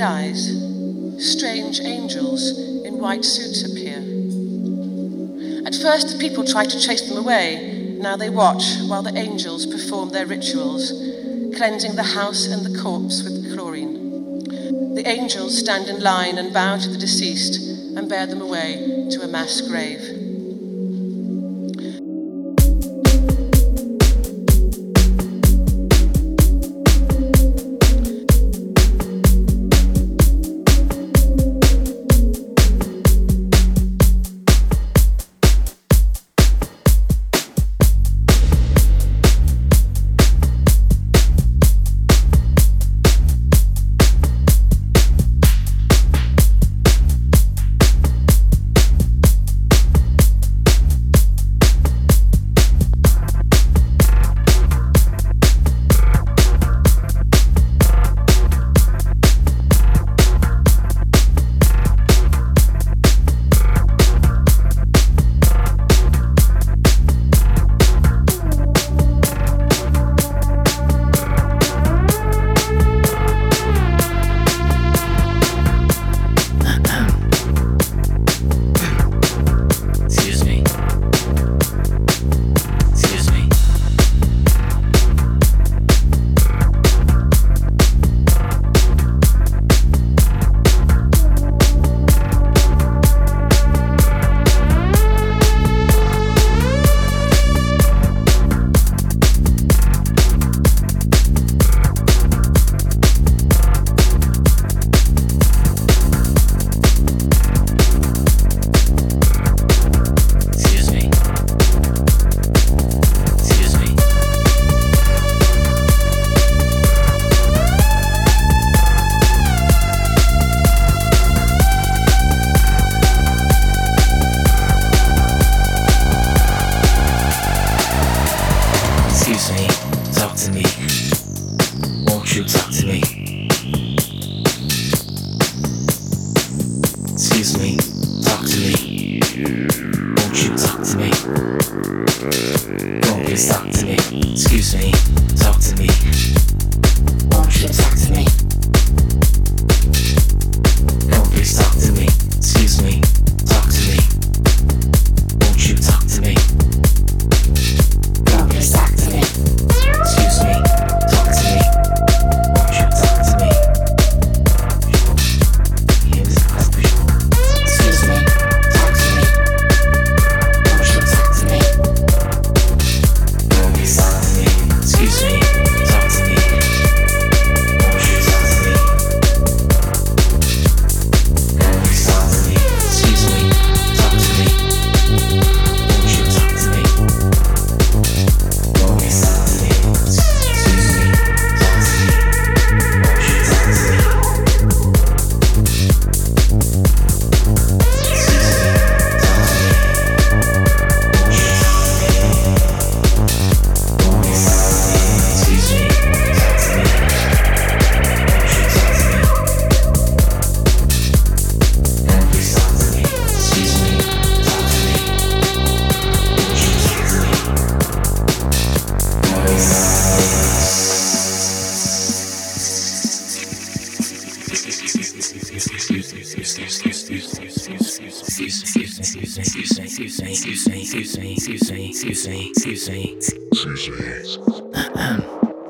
Dies, strange angels in white suits appear. At first, the people try to chase them away. Now they watch while the angels perform their rituals, cleansing the house and the corpse with chlorine. The angels stand in line and bow to the deceased and bear them away to a mass grave.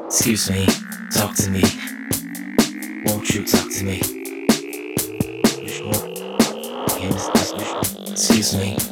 Excuse me, talk to me. Won't you talk to me? Excuse me.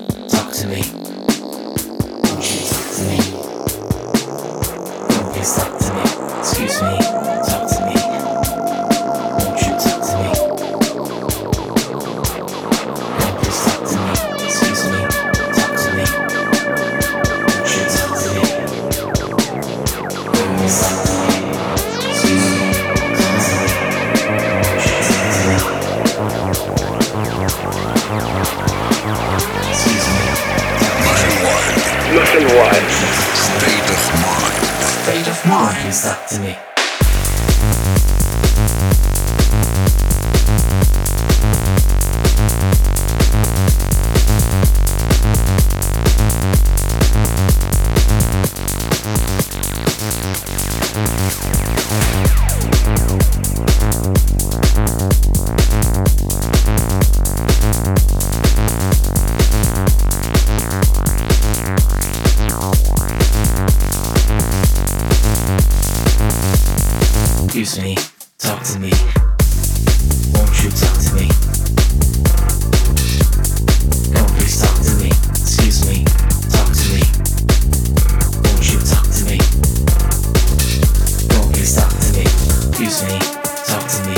Excuse me, talk to me.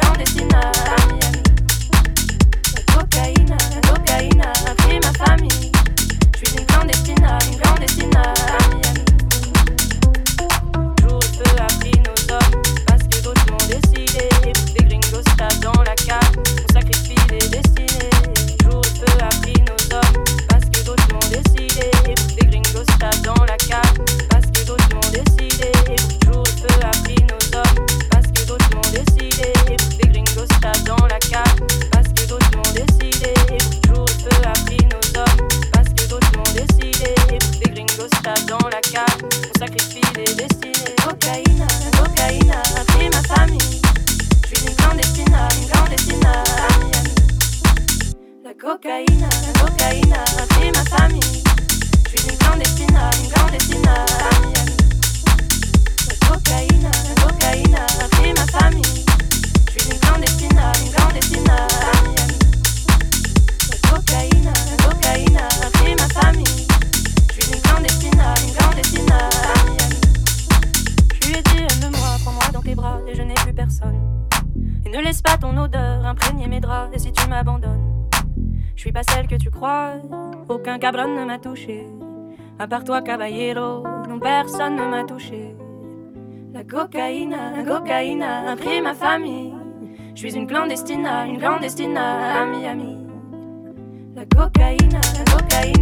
À part toi, caballero, non, personne ne m'a touché. La cocaïne, la cocaïne a pris ma famille. Je suis une clandestine, une clandestine à Miami. La cocaïne, la cocaïne.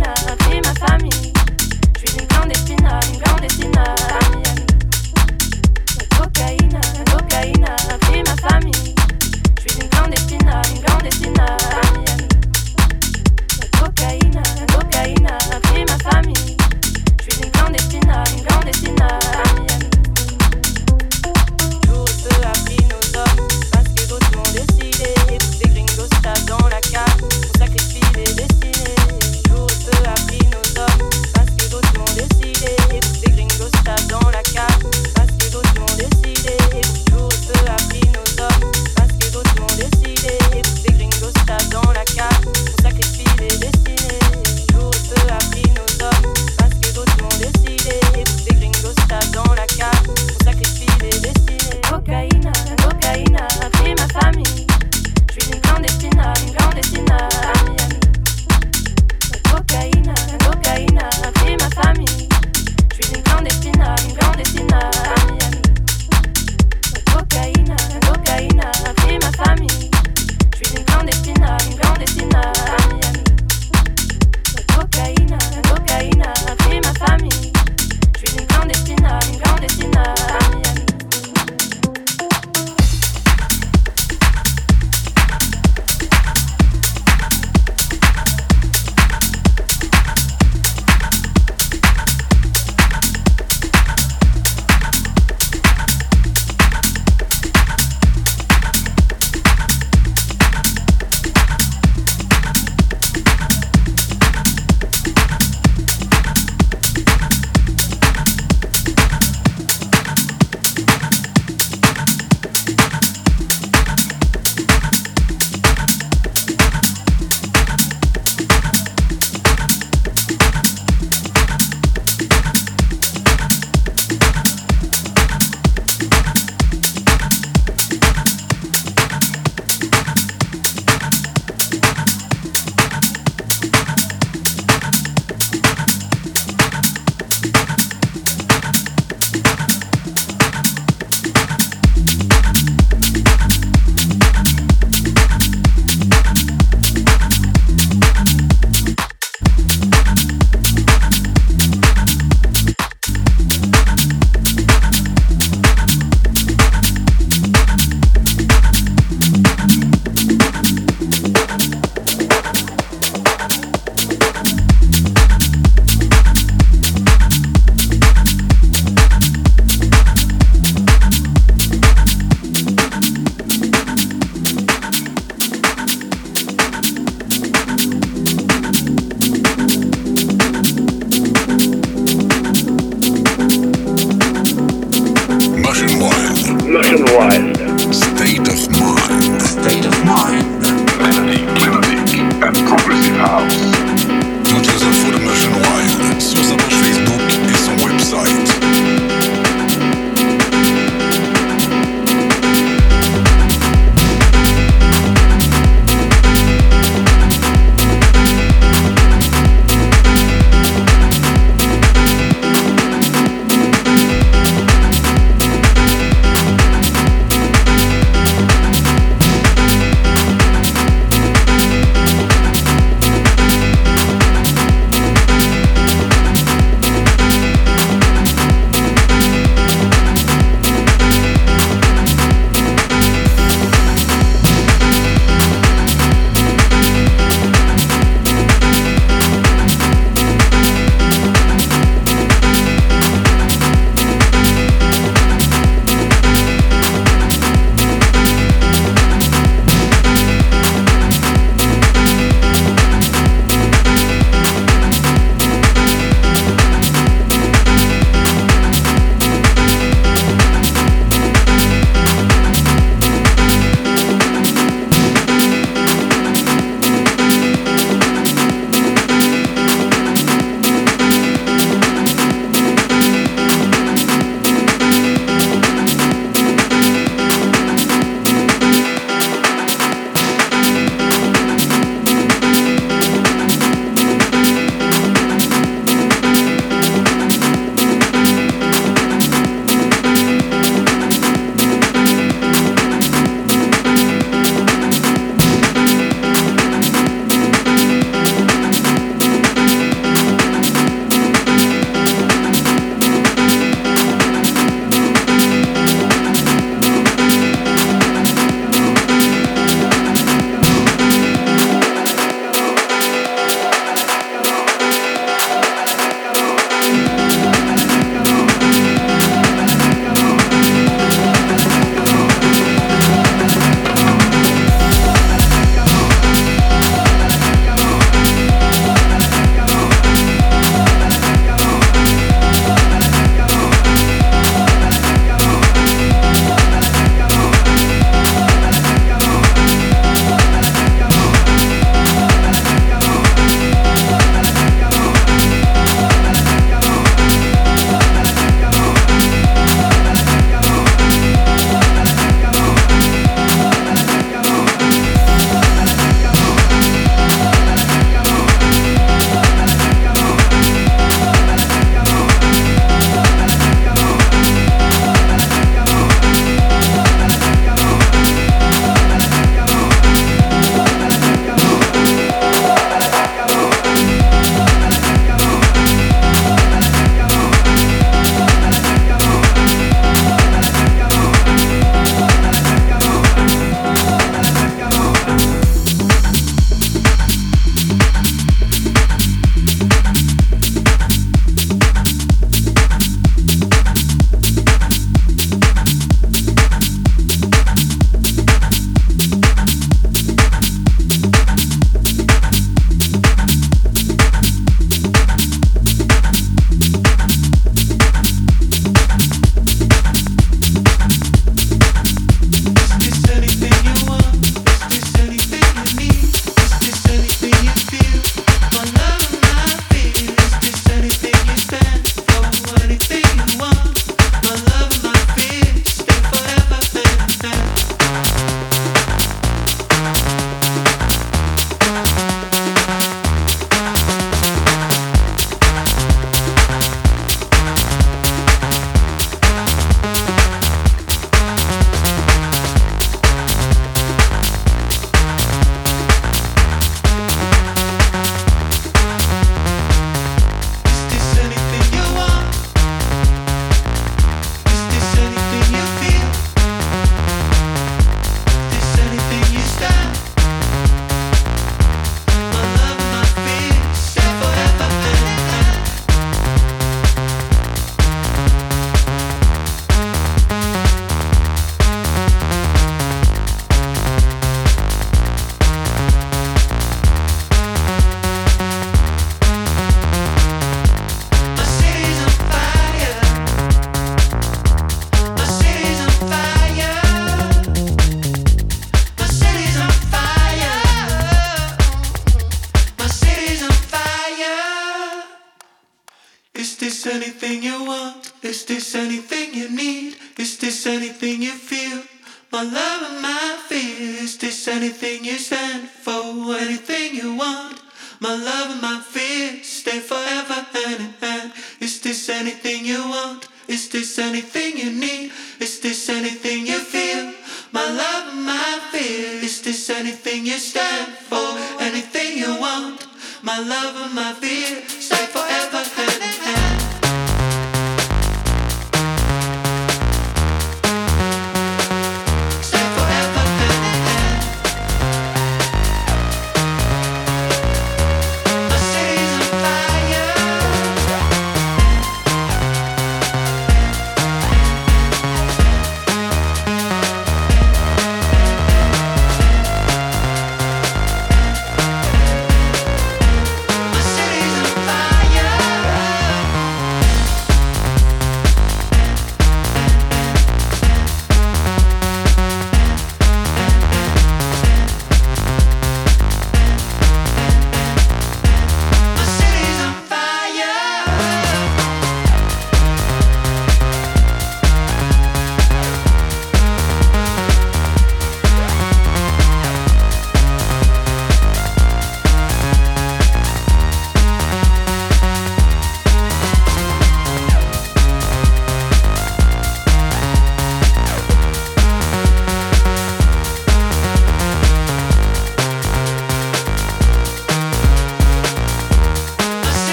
My love and my fear stay forever hand in hand. Is this anything you want? Is this anything you need? Is this anything you feel? My love and my fear. Is this anything you stand for? Anything you want? My love and my fear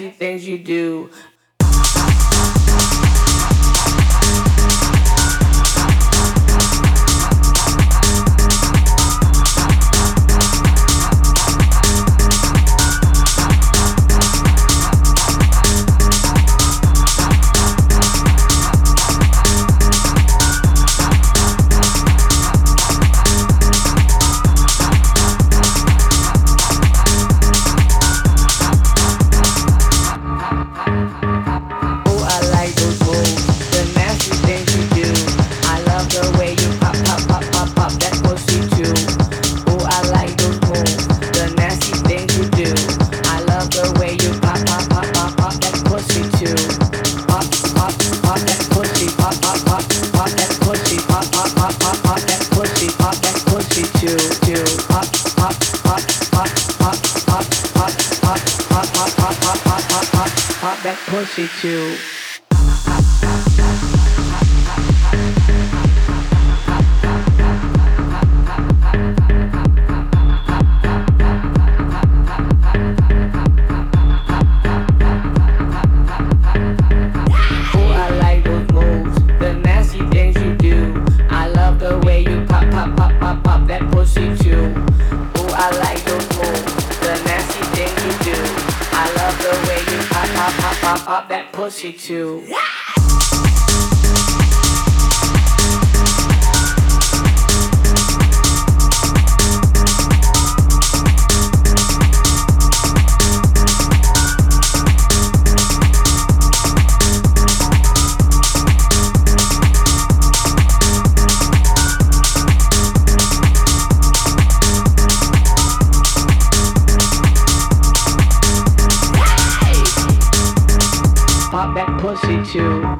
you things you do pop up that pussy too. Yeah.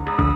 thank you